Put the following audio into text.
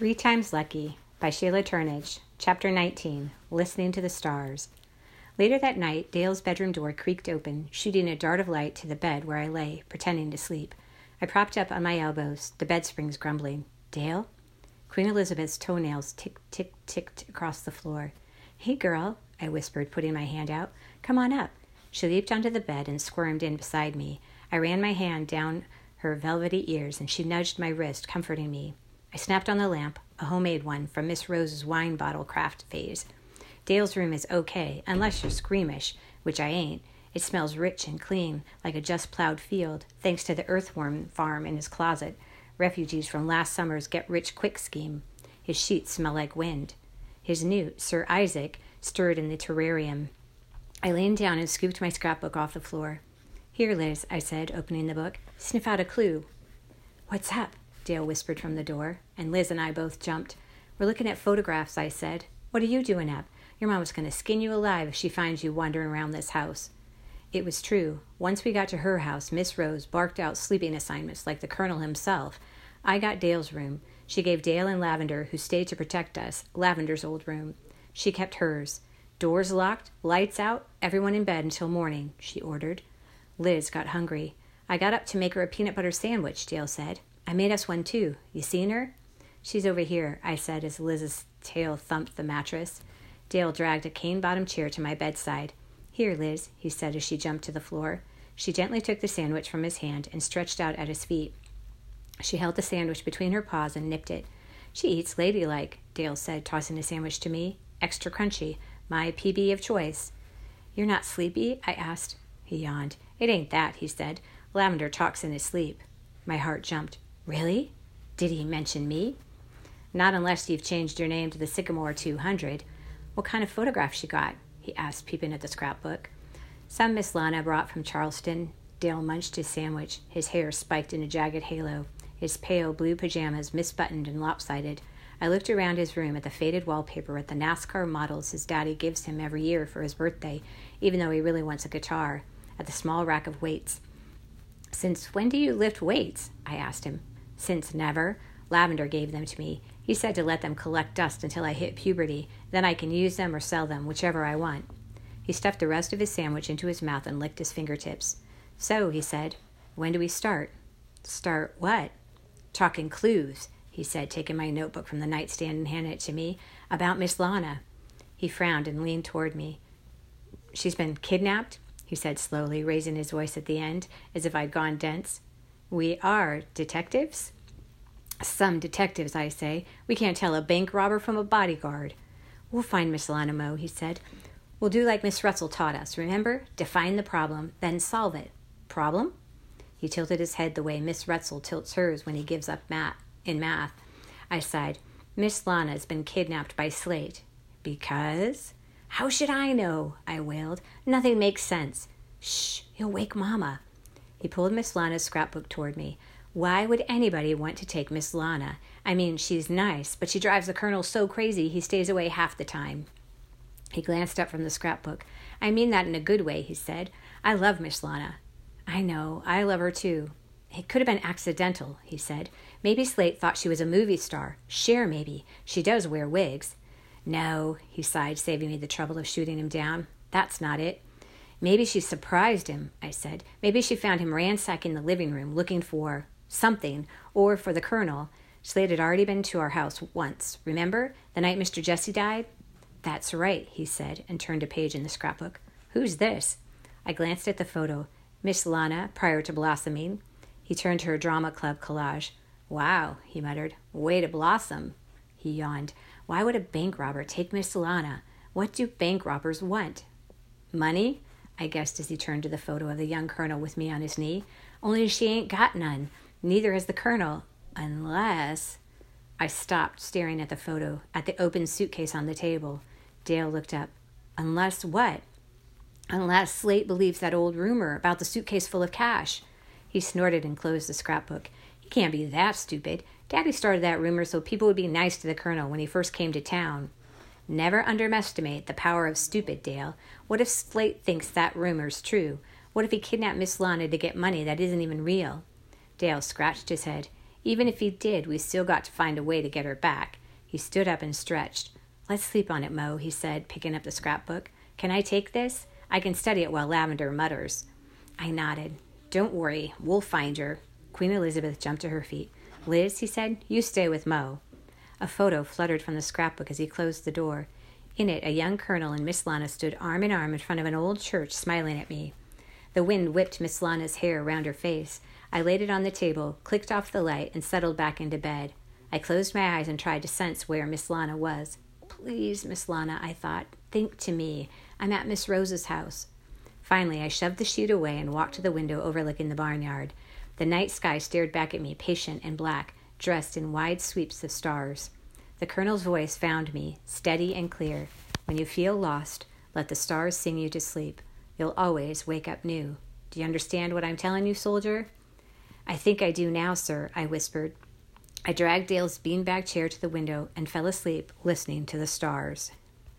Three Times Lucky by Sheila Turnage, Chapter 19 Listening to the Stars. Later that night, Dale's bedroom door creaked open, shooting a dart of light to the bed where I lay, pretending to sleep. I propped up on my elbows, the bed springs grumbling. Dale? Queen Elizabeth's toenails tick, tick, ticked across the floor. Hey, girl, I whispered, putting my hand out. Come on up. She leaped onto the bed and squirmed in beside me. I ran my hand down her velvety ears, and she nudged my wrist, comforting me. I snapped on the lamp, a homemade one from Miss Rose's wine bottle craft phase. Dale's room is okay, unless you're squeamish, which I ain't. It smells rich and clean, like a just plowed field, thanks to the earthworm farm in his closet, refugees from last summer's get rich quick scheme. His sheets smell like wind. His newt, Sir Isaac, stirred in the terrarium. I leaned down and scooped my scrapbook off the floor. Here, Liz, I said, opening the book. Sniff out a clue. What's up? Dale whispered from the door, and Liz and I both jumped. We're looking at photographs, I said. What are you doing up? Your mom's going to skin you alive if she finds you wandering around this house. It was true. Once we got to her house, Miss Rose barked out sleeping assignments like the Colonel himself. I got Dale's room. She gave Dale and Lavender, who stayed to protect us, Lavender's old room. She kept hers. Doors locked, lights out, everyone in bed until morning, she ordered. Liz got hungry. I got up to make her a peanut butter sandwich, Dale said. I made us one too. You seen her? She's over here, I said as Liz's tail thumped the mattress. Dale dragged a cane bottomed chair to my bedside. Here, Liz, he said as she jumped to the floor. She gently took the sandwich from his hand and stretched out at his feet. She held the sandwich between her paws and nipped it. She eats ladylike, Dale said, tossing the sandwich to me. Extra crunchy. My PB of choice. You're not sleepy? I asked. He yawned. It ain't that, he said. Lavender talks in his sleep. My heart jumped. Really? Did he mention me? Not unless you've changed your name to the Sycamore 200. What kind of photographs you got? he asked, peeping at the scrapbook. Some Miss Lana brought from Charleston. Dale munched his sandwich, his hair spiked in a jagged halo, his pale blue pajamas misbuttoned and lopsided. I looked around his room at the faded wallpaper at the NASCAR models his daddy gives him every year for his birthday, even though he really wants a guitar, at the small rack of weights. Since when do you lift weights? I asked him. Since never. Lavender gave them to me. He said to let them collect dust until I hit puberty. Then I can use them or sell them, whichever I want. He stuffed the rest of his sandwich into his mouth and licked his fingertips. So, he said, when do we start? Start what? Talking clues, he said, taking my notebook from the nightstand and handing it to me, about Miss Lana. He frowned and leaned toward me. She's been kidnapped? he said slowly, raising his voice at the end, as if I'd gone dense. We are detectives? Some detectives, I say. We can't tell a bank robber from a bodyguard. We'll find Miss Lanamo, he said. We'll do like Miss Retzyl taught us. Remember? Define the problem, then solve it. Problem? He tilted his head the way Miss Retzyl tilts hers when he gives up math in math. I sighed. Miss Lana's been kidnapped by Slate. Because? How should I know? I wailed. Nothing makes sense. Shh, you'll wake Mamma. He pulled Miss Lana's scrapbook toward me. Why would anybody want to take Miss Lana? I mean, she's nice, but she drives the colonel so crazy he stays away half the time. He glanced up from the scrapbook. I mean that in a good way, he said. I love Miss Lana. I know, I love her too. It could have been accidental, he said. Maybe Slate thought she was a movie star. Cher, maybe. She does wear wigs. No, he sighed, saving me the trouble of shooting him down. That's not it. Maybe she surprised him, I said. Maybe she found him ransacking the living room looking for something, or for the colonel. Slate had already been to our house once. Remember? The night Mr. Jesse died? That's right, he said, and turned a page in the scrapbook. Who's this? I glanced at the photo. Miss Lana, prior to blossoming. He turned to her drama club collage. Wow, he muttered. Way to blossom. He yawned. Why would a bank robber take Miss Lana? What do bank robbers want? Money? I guessed as he turned to the photo of the young colonel with me on his knee. Only she ain't got none. Neither has the colonel. Unless. I stopped, staring at the photo, at the open suitcase on the table. Dale looked up. Unless what? Unless Slate believes that old rumor about the suitcase full of cash. He snorted and closed the scrapbook. He can't be that stupid. Daddy started that rumor so people would be nice to the colonel when he first came to town. Never underestimate the power of stupid, Dale. What if Slate thinks that rumor's true? What if he kidnapped Miss Lana to get money that isn't even real? Dale scratched his head. Even if he did, we still got to find a way to get her back. He stood up and stretched. Let's sleep on it, Mo, he said, picking up the scrapbook. Can I take this? I can study it while Lavender mutters. I nodded. Don't worry, we'll find her. Queen Elizabeth jumped to her feet. Liz, he said, you stay with Mo. A photo fluttered from the scrapbook as he closed the door. In it, a young colonel and Miss Lana stood arm in arm in front of an old church, smiling at me. The wind whipped Miss Lana's hair round her face. I laid it on the table, clicked off the light, and settled back into bed. I closed my eyes and tried to sense where Miss Lana was. Please, Miss Lana, I thought, think to me. I'm at Miss Rose's house. Finally, I shoved the sheet away and walked to the window overlooking the barnyard. The night sky stared back at me, patient and black, dressed in wide sweeps of stars. The colonel's voice found me, steady and clear. When you feel lost, let the stars sing you to sleep. You'll always wake up new. Do you understand what I'm telling you, soldier? I think I do now, sir, I whispered. I dragged Dale's beanbag chair to the window and fell asleep listening to the stars.